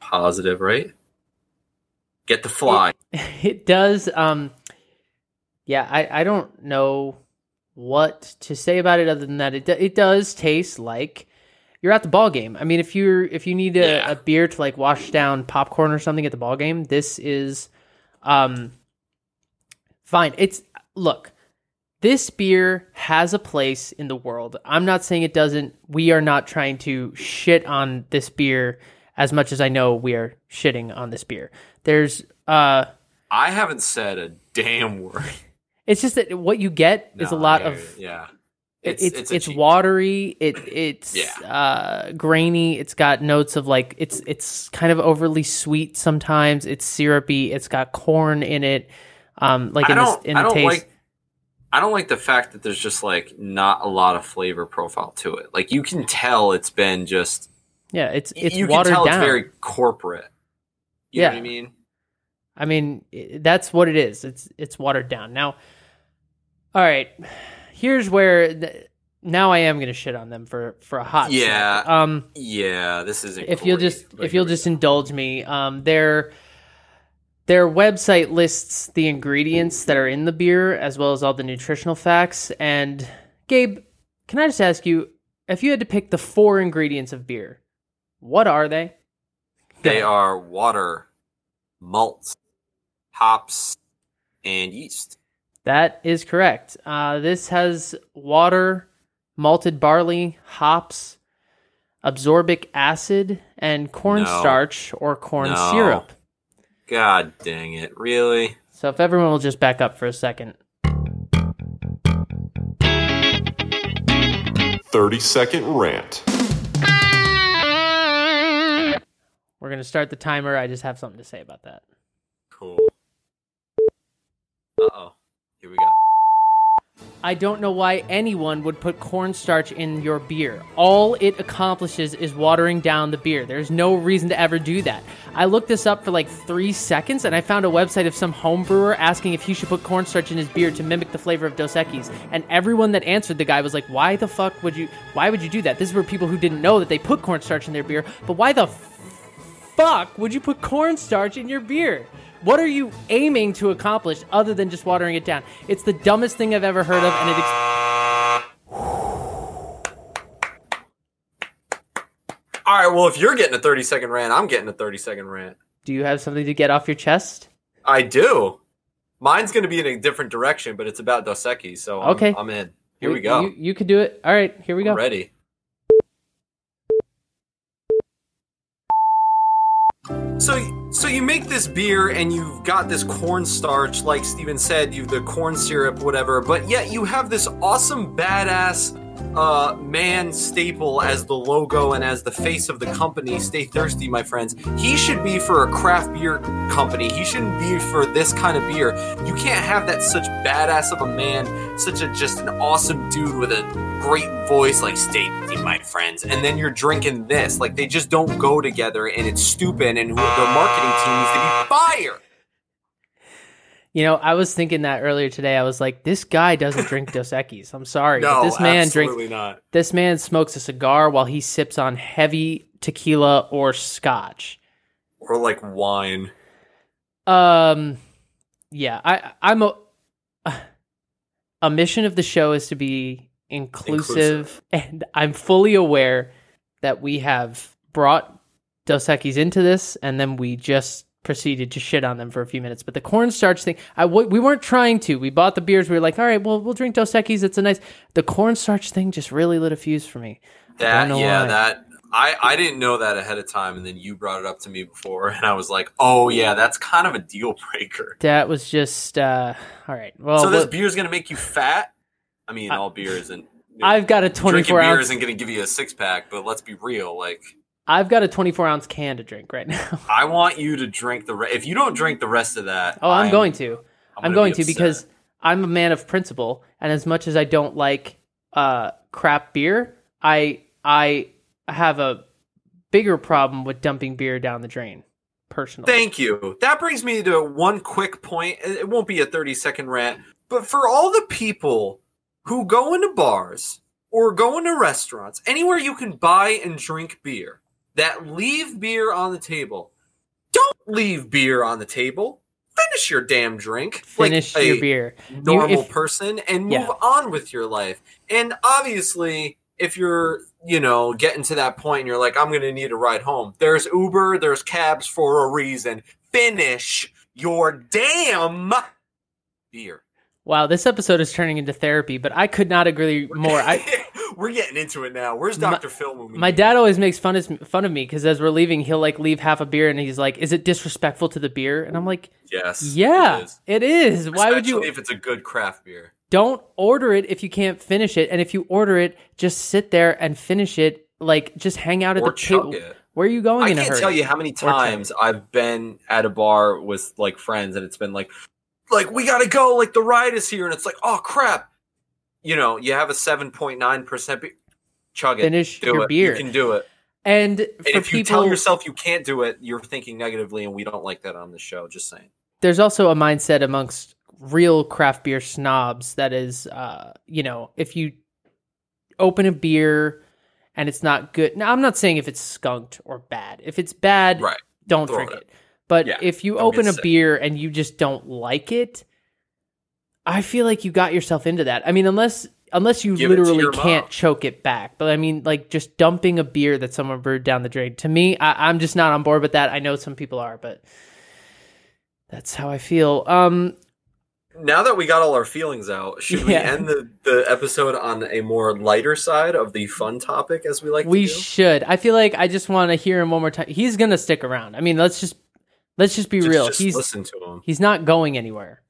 positive, right? Get the fly. it does um yeah i i don't know what to say about it other than that it, do- it does taste like you're at the ball game i mean if you're if you need a, Yeah. a beer to like wash down popcorn or something at the ball game this is um fine it's look this beer has a place in the world i'm not saying it doesn't we are not trying to shit on this beer as much as i know we are shitting on this beer there's uh I haven't said a damn word. it's just that what you get is a lot of yeah. it's it's, it's, cheap- watery. It it's Yeah. uh, grainy. It's got notes of like it's it's kind of overly sweet sometimes. It's syrupy. It's got corn in it. Um, like I in in I the taste. like. I don't like the fact that there's just like not a lot of flavor profile to it. Like you can tell it's been just. yeah, it's it's you can watered tell down. it's very corporate. You know what Yeah. I mean? I mean, that's what it is. It's it's watered down. Now, all right. Here's where th- now I am going to shit on them for for a hot. Yeah. Um. Yeah, this isn't. if you'll just if you'll just indulge me um their their website lists the ingredients that are in the beer as well as all the nutritional facts. And gabe can i just ask you if you had to pick the four ingredients of beer what are they? They are water, malts, hops, and yeast. that is correct. Uh, this has water malted barley hops absorbic acid and cornstarch or corn No. syrup God dang it! Really? So if everyone will just back up for a second. 30 second rant. We're going to start the timer. I just have something to say about that. Cool. Uh oh. Here we go. I don't know why anyone would put cornstarch in your beer. All it accomplishes is watering down the beer. There's no reason to ever do that. I looked this up for like three seconds and I found a website of some home brewer asking if he should put cornstarch in his beer to mimic the flavor of Dos Equis. And everyone that answered the guy was like, why the fuck would you, why would you do that? This is for people who didn't know that they put cornstarch in their beer, but why the fuck would you put cornstarch in your beer? What are you aiming to accomplish other than just watering it down? It's the dumbest thing I've ever heard of, and it. Ex- All right, well, if you're getting a 30 second rant, I'm getting a 30 second rant. Do you have something to get off your chest? I do. Mine's going to be in a different direction, but it's about Dos Equis, so I'm, Okay. I'm in. Here we go. You, you could do it. All right, here we go. I'm ready. So, so you make this beer and you've got this cornstarch, like Stephen said, you've the corn syrup, whatever. But yet you have this awesome, badass uh, man staple as the logo and as the face of the company. Stay thirsty, my friends. He should be for a craft beer company. He shouldn't be for this kind of beer. You can't have that such badass of a man, such a just an awesome dude with a great voice, like stay thirsty, my friends. And then you're drinking this. Like they just don't go together, and it's stupid. And their marketing team needs to be fired. You know, I was thinking that earlier today. I was like, this guy doesn't drink Dos Equis. I'm sorry, No, this man drinks. not. This man smokes a cigar while he sips on heavy tequila or scotch. Or like wine. Um, yeah, I I'm a a mission of the show is to be inclusive, Inclusive. and I'm fully aware that we have brought Dos Equis into this, and then we just proceeded to shit on them for a few minutes. But the cornstarch thing, I w- we weren't trying to. We bought the beers. We were like, all right, well, we'll drink Dos Equis. It's a nice. The cornstarch thing just really lit a fuse for me. I That don't know yeah, why. that I I didn't know that ahead of time, and then you brought it up to me before, and I was like, oh yeah, that's kind of a deal breaker. That was just uh, all right. Well, so this beer is gonna make you fat. I mean, I- all beer isn't. I've got a drinking 24 beer isn't gonna give you a six pack, but let's be real. Like, I've got a 24 ounce can to drink right now. I want you to drink the. Re- if you don't drink the rest of that, Oh, I'm, going to. I'm, gonna going be to because. I'm a man of principle, and as much as I don't like uh, crap beer, I I have a bigger problem with dumping beer down the drain. Personally, Thank you. That brings me to one quick point. It won't be a 30 second rant, but for all the people who go into bars or go into restaurants, anywhere you can buy and drink beer, that leave beer on the table, don't leave beer on the table. Finish your damn drink. finish like your beer. Normal if- person and move Yeah. on with your life. And obviously, if you're, you know, getting to that point and you're like, I'm going to need a ride home, there's Uber, there's cabs for a reason. Finish your damn beer. Wow, this episode is turning into therapy, but I could not agree more. I We're getting into it now. Where's My- Dr. Phil? when we My dad always makes fun of fun of me because as we're leaving, he'll like leave half a beer and he's like, "Is it disrespectful to the beer?" And I'm like? Yes. "Yeah, it is. it is. Why would you if it's a good craft beer? don't order it if you can't finish it? And if you order it, just sit there and finish it. Like just hang out at Or the table. Where are you going I in a can't hurry? tell you how many times I've been at a bar with like friends and it's been like, like we gotta go, like the ride is here, and it's like, oh crap, you know, you have a seven point nine percent, chug it, Finish do your it. beer. You can do it. And And if you tell yourself you can't do it, you're thinking negatively, and we don't like that on the show. Just saying. there's also a mindset amongst real craft beer snobs that is, uh, you know, if you open a beer and it's not good. Now, I'm not saying if it's skunked or bad. If it's bad, Right. don't Throw drink it. it. But Yeah, if you open a sick. beer and you just don't like it, I feel like you got yourself into that. I mean, unless unless you Give literally can't mom. choke it back. But I mean, like just dumping a beer that someone brewed down the drain. To me, I, I'm just not on board with that. I know some people are, but that's how I feel. Um, Now that we got all our feelings out, should we end the, the episode on a more lighter side of the fun topic, as we like we to do? should. I feel like I just want to hear him one more time. He's gonna stick around. I mean, let's just let's just be Just- real. just he's listen to him. he's not going anywhere.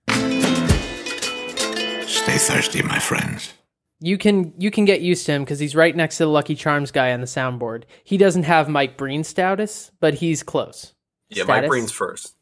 Stay thirsty, my friends. You can you can get used to him because he's right next to the Lucky Charms guy on the soundboard. He doesn't have Mike Breen status, but he's close. Yeah, Mike Breen's first.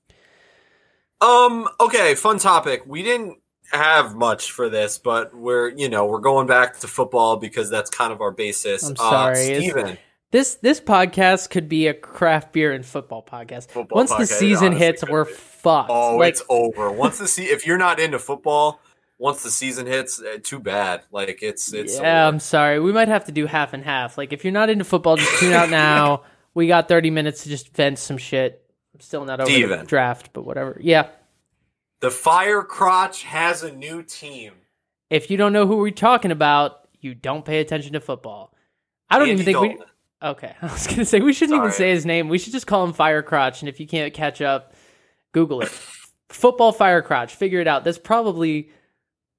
Um. Okay. Fun topic. We didn't have much for this, but we're you know we're going back to football because that's kind of our basis. I'm Uh, sorry, it's- Stephen. This this podcast could be a craft beer and football podcast. Football Once the season hits, we're be. fucked. Oh, like, it's over. Once the se- if you're not into football, once the season hits, eh, too bad. Like it's it's yeah. I'm sorry. We might have to do half and half. Like if you're not into football, just tune out now. we got 30 minutes to just vent some shit. I'm still not over the draft, but whatever. Yeah. the fire crotch has a new team. If you don't know who we're talking about, you don't pay attention to football. I don't Andy even think we. Okay, I was gonna say we shouldn't even say his name. We should just call him Firecrotch, and if you can't catch up, Google it. Football Firecrotch. Figure it out. That's probably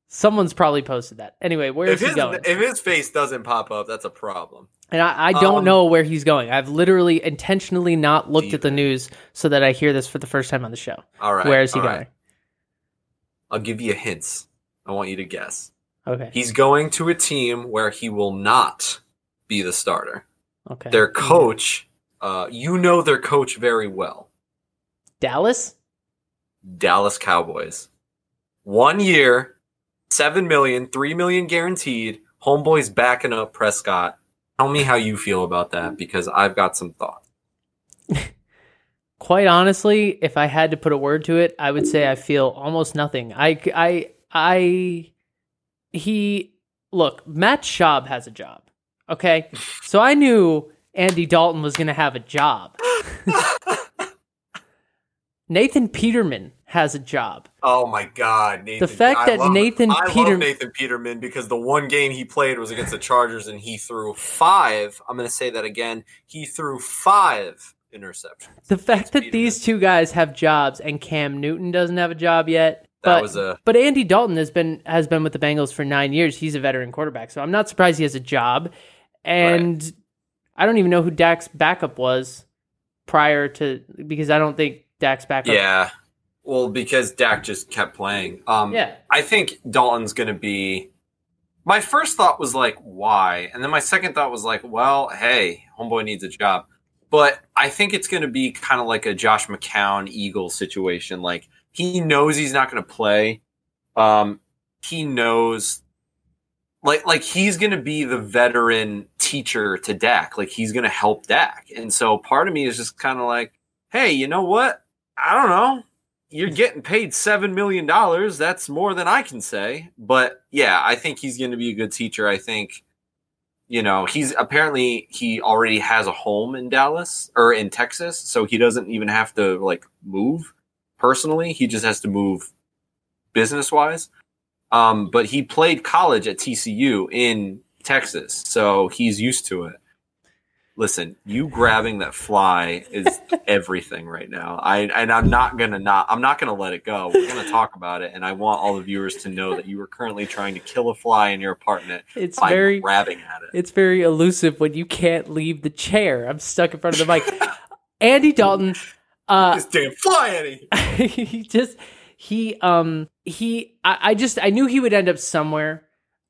someone's probably posted that. Anyway, where If is he going? if his face doesn't pop up, that's a problem. And I, I don't Um, know where he's going. I've literally intentionally not looked at the news so that I hear this for the first time on the show. All right. where is he going? right. I'll give you hints. I want you to guess. Okay. He's going to a team where he will not be the starter. Okay. Their coach, uh, you know their coach very well. Dallas? Dallas Cowboys. One year, seven million, three million guaranteed. Homeboy's backing up Prescott. Tell me how you feel about that because I've got some thoughts. Quite honestly, if I had to put a word to it, I would say I feel almost nothing. I, I, I, he, look, Matt Schaub has a job. Okay. So I knew Andy Dalton was going to have a job. Nathan Peterman has a job. Oh my God, Nathan! The fact I that love- Nathan I Peter- love Nathan Peterman because the one game he played was against the Chargers and he threw five. I'm going to say that again. He threw five interceptions. The fact that Peterman. these two guys have jobs and Cam Newton doesn't have a job yet. That But, was a but Andy Dalton has been has been with the Bengals for nine years. He's a veteran quarterback, so I'm not surprised he has a job. And I don't even know who Dak's backup was prior to because I don't think Dak's backup. yeah. Well, because Dak just kept playing. Um, Yeah. I think Dalton's going to be. My first thought was like, why? And then my second thought was like, well, hey, homeboy needs a job. But I think it's going to be kind of like a Josh McCown Eagle situation. Like he knows he's not going to play. Um, he knows, like, like he's going to be the veteran teacher to Dak. Like he's going to help Dak. And so part of me is just kind of like, hey, you know what? I don't know you're getting paid seven million dollars. That's more than I can say. But yeah, I think he's going to be a good teacher. I think, you know, he's apparently he already has a home in Dallas or in Texas, so he doesn't even have to like move personally. He just has to move business wise. Um, but he played college at TCU in Texas, so he's used to it. Listen, you grabbing that fly is everything right now. I and I'm not gonna not I'm not gonna let it go. We're gonna talk about it, and I want all the viewers to know that you are currently trying to kill a fly in your apartment It's by very grabbing at it. it's very elusive when you can't leave the chair. I'm stuck in front of the mic. Andy Dalton, uh, This damn fly, Andy. he just he um he I, I just I knew he would end up somewhere.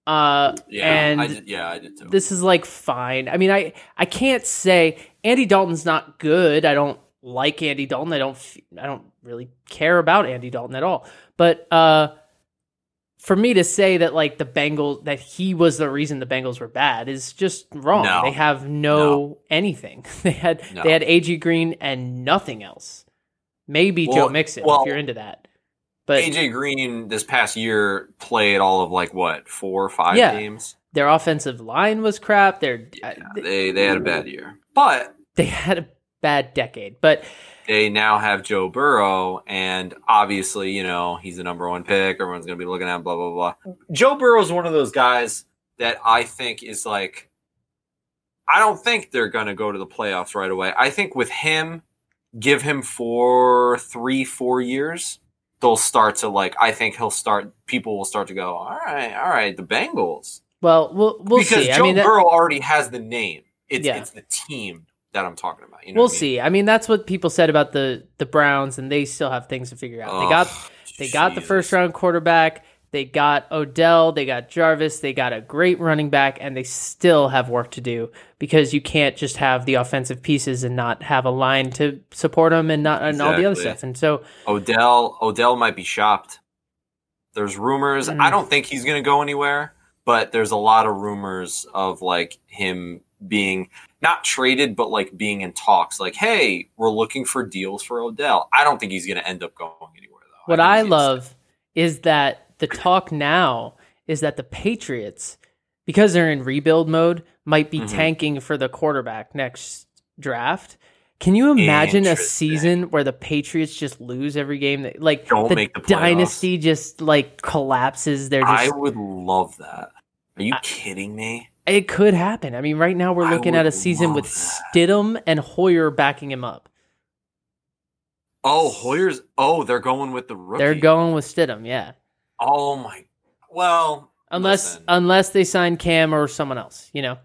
Uh Yeah, and I did, yeah, I did too. this is like fine. I mean, I I can't say Andy Dalton's not good. I don't like Andy Dalton. I don't I don't really care about Andy Dalton at all. But uh for me to say that like the Bengals that he was the reason the Bengals were bad is just wrong. No. They have no, No. anything. They had No. they had AJ Green and nothing else. Maybe Well- Joe Mixon well, if you're into that. But AJ Green this past year played all of like what four or five Yeah. games. their offensive line was crap. Their uh, They they had a bad year, but they had a bad decade. But they now have Joe Burrow, and obviously, you know, he's the number one pick. Everyone's going to be looking at him, blah, blah, blah. Joe Burrow is one of those guys that I think is like, I don't think they're going to go to the playoffs right away. I think with him, give him for three, four years, they'll start to like, I think he'll start, people will start to go, all right, all right, the Bengals. well, we'll we'll because see. Joe I mean, that- Burrow already has the name. It's, Yeah. it's the team that I'm talking about. You know we'll I mean? see. I mean, that's what people said about the the Browns, and they still have things to figure out. they Oh, got they got the first round quarterback. They got Odell. They got Jarvis. They got a great running back, and they still have work to do because you can't just have the offensive pieces and not have a line to support them and not and all the other stuff. And so Odell Odell might be shopped. There's rumors. Mm. I don't think he's going to go anywhere, but there's a lot of rumors of like him being not traded, but like being in talks. Like, hey, we're looking for deals for Odell. I don't think he's going to end up going anywhere though. What think I love is that the talk now is that the Patriots, because they're in rebuild mode, might be Mhm. tanking for the quarterback next draft. Can you imagine a season where the Patriots just lose every game? That, like Don't the the dynasty just like collapses. They're I would love that. Are you I- kidding me? it could happen. I mean, right now we're looking at a season with love Stidham and Hoyer backing him up. Oh, Hoyer's. Oh, they're going with the rookie. They're going with Stidham, yeah. Oh my. Well, Unless listen. unless they sign Cam or someone else, you know.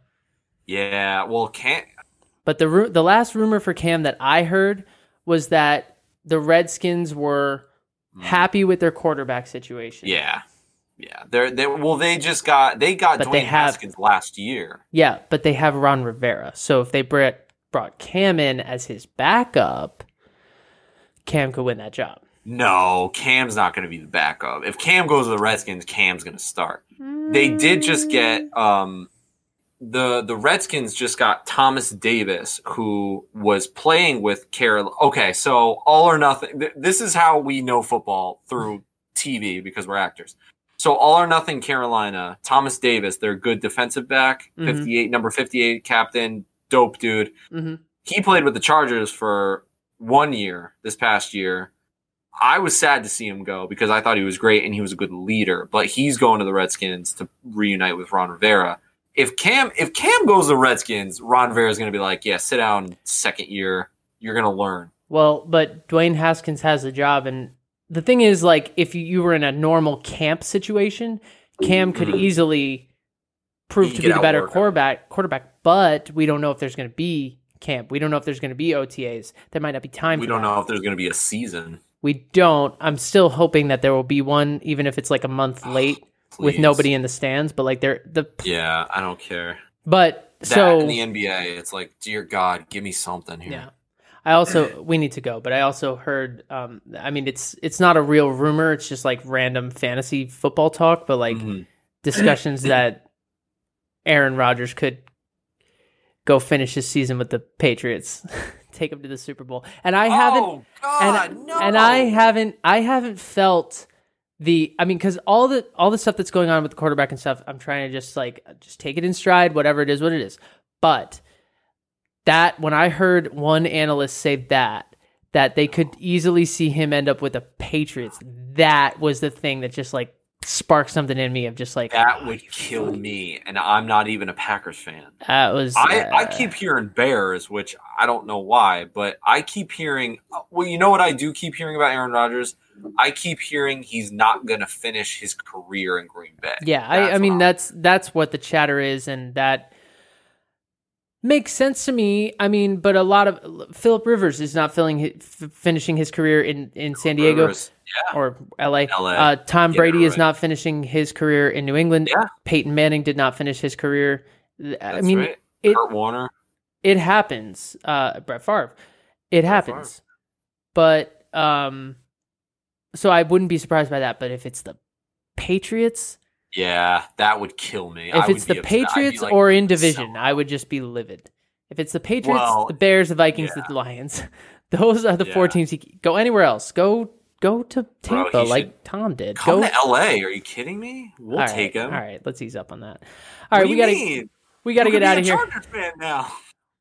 yeah. Well, can't. But the ru- the last rumor for Cam that I heard was that the Redskins were hmm. happy with their quarterback situation. Yeah, yeah. They're they. Well, they just got they got But Dwayne they have- Haskins last year. Yeah, but they have Ron Rivera. So if they brought brought Cam in as his backup, Cam could win that job. No, Cam's not going to be the backup. If Cam goes to the Redskins, Cam's going to start. They did just get um the the Redskins just got Thomas Davis who was playing with Carol. Okay, so all or nothing. th- This is how we know football through TV because we're actors. So all or nothing Carolina, Thomas Davis, their good defensive back, Mhm. 58 number 58 captain, dope dude. hmm He played with the Chargers for one year this past year. I was sad to see him go because I thought he was great and he was a good leader, but he's going to the Redskins to reunite with Ron Rivera. If Cam if Cam goes to the Redskins, Ron Rivera is going to be like, "Yeah, sit down second year. You're going to learn." Well, but Dwayne Haskins has a job, and the thing is, like, if you, were in a normal camp situation, Cam could Mhm. easily prove to be the better quarterback. Quarterback, but we don't know if there's going to be camp. We don't know if there's going to be OTAs. There might not be time. We don't that. know if there's going to be a season. We don't. I'm still hoping that there will be one, even if it's like a month late with nobody in the stands. But like, there the Yeah, I don't care. but That so in the NBA, it's like, dear God, give me something here. Yeah. I also we need to go, but I also heard um I mean it's it's not a real rumor, it's just like random fantasy football talk, but like Mhm. discussions that Aaron Rodgers could go finish his season with the Patriots, take him to the Super Bowl. And I haven't Oh God, and, no! and I haven't I haven't felt the I mean cuz all the all the stuff that's going on with the quarterback and stuff I'm trying to just like just take it in stride whatever it is what it is. But that when I heard one analyst say that that they could easily see him end up with the Patriots that was the thing that just like sparked something in me of just like that oh, would kill fucking- me, and I'm not even a Packers fan. That was I, I uh, keep hearing Bears, which I don't know why, but I keep hearing. Well, you know what I do keep hearing about Aaron Rodgers? I keep hearing he's not going to finish his career in Green Bay. Yeah, I, I mean that's that's what the chatter is, and that makes sense to me. I mean, but a lot of Philip Rivers is not filling hi- f- finishing his career in in San Diego Rivers, or L.A. LA. Uh, Tom Yeah, Brady is not finishing his career in New England. Yeah. Peyton Manning did not finish his career. I mean, right. it Kurt Warner. it happens. Uh, Brett Favre, it happens. But um, so I wouldn't be surprised by that. But if it's the Patriots, Yeah, that would kill me. If would it's the Patriots like, or in division, so- I would just be livid. If it's the Patriots, Well, the Bears, the Vikings, yeah. the Lions, those are the four teams. He go anywhere else. Go go to Tampa he like should Tom did. Come go to L.A. Are you kidding me? We'll right, take him. All right, let's ease up on that. All right, we gotta mean? we gotta get out of here. Fan now.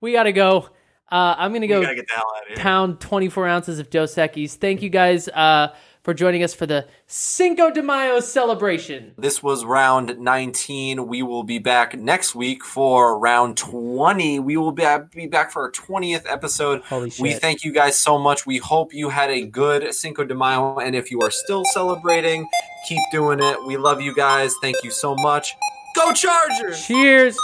We gotta go. Uh, I'm gonna go get the hell out of here. pound 24 ounces of Dos Equis. Thank you guys uh, for joining us for the Cinco de Mayo celebration. This was round 19. We will be back next week for round 20. We will be be back for our 20th episode. Holy shit. We thank you guys so much. We hope you had a good Cinco de Mayo. And if you are still celebrating, keep doing it. We love you guys. Thank you so much. Go Chargers! Cheers.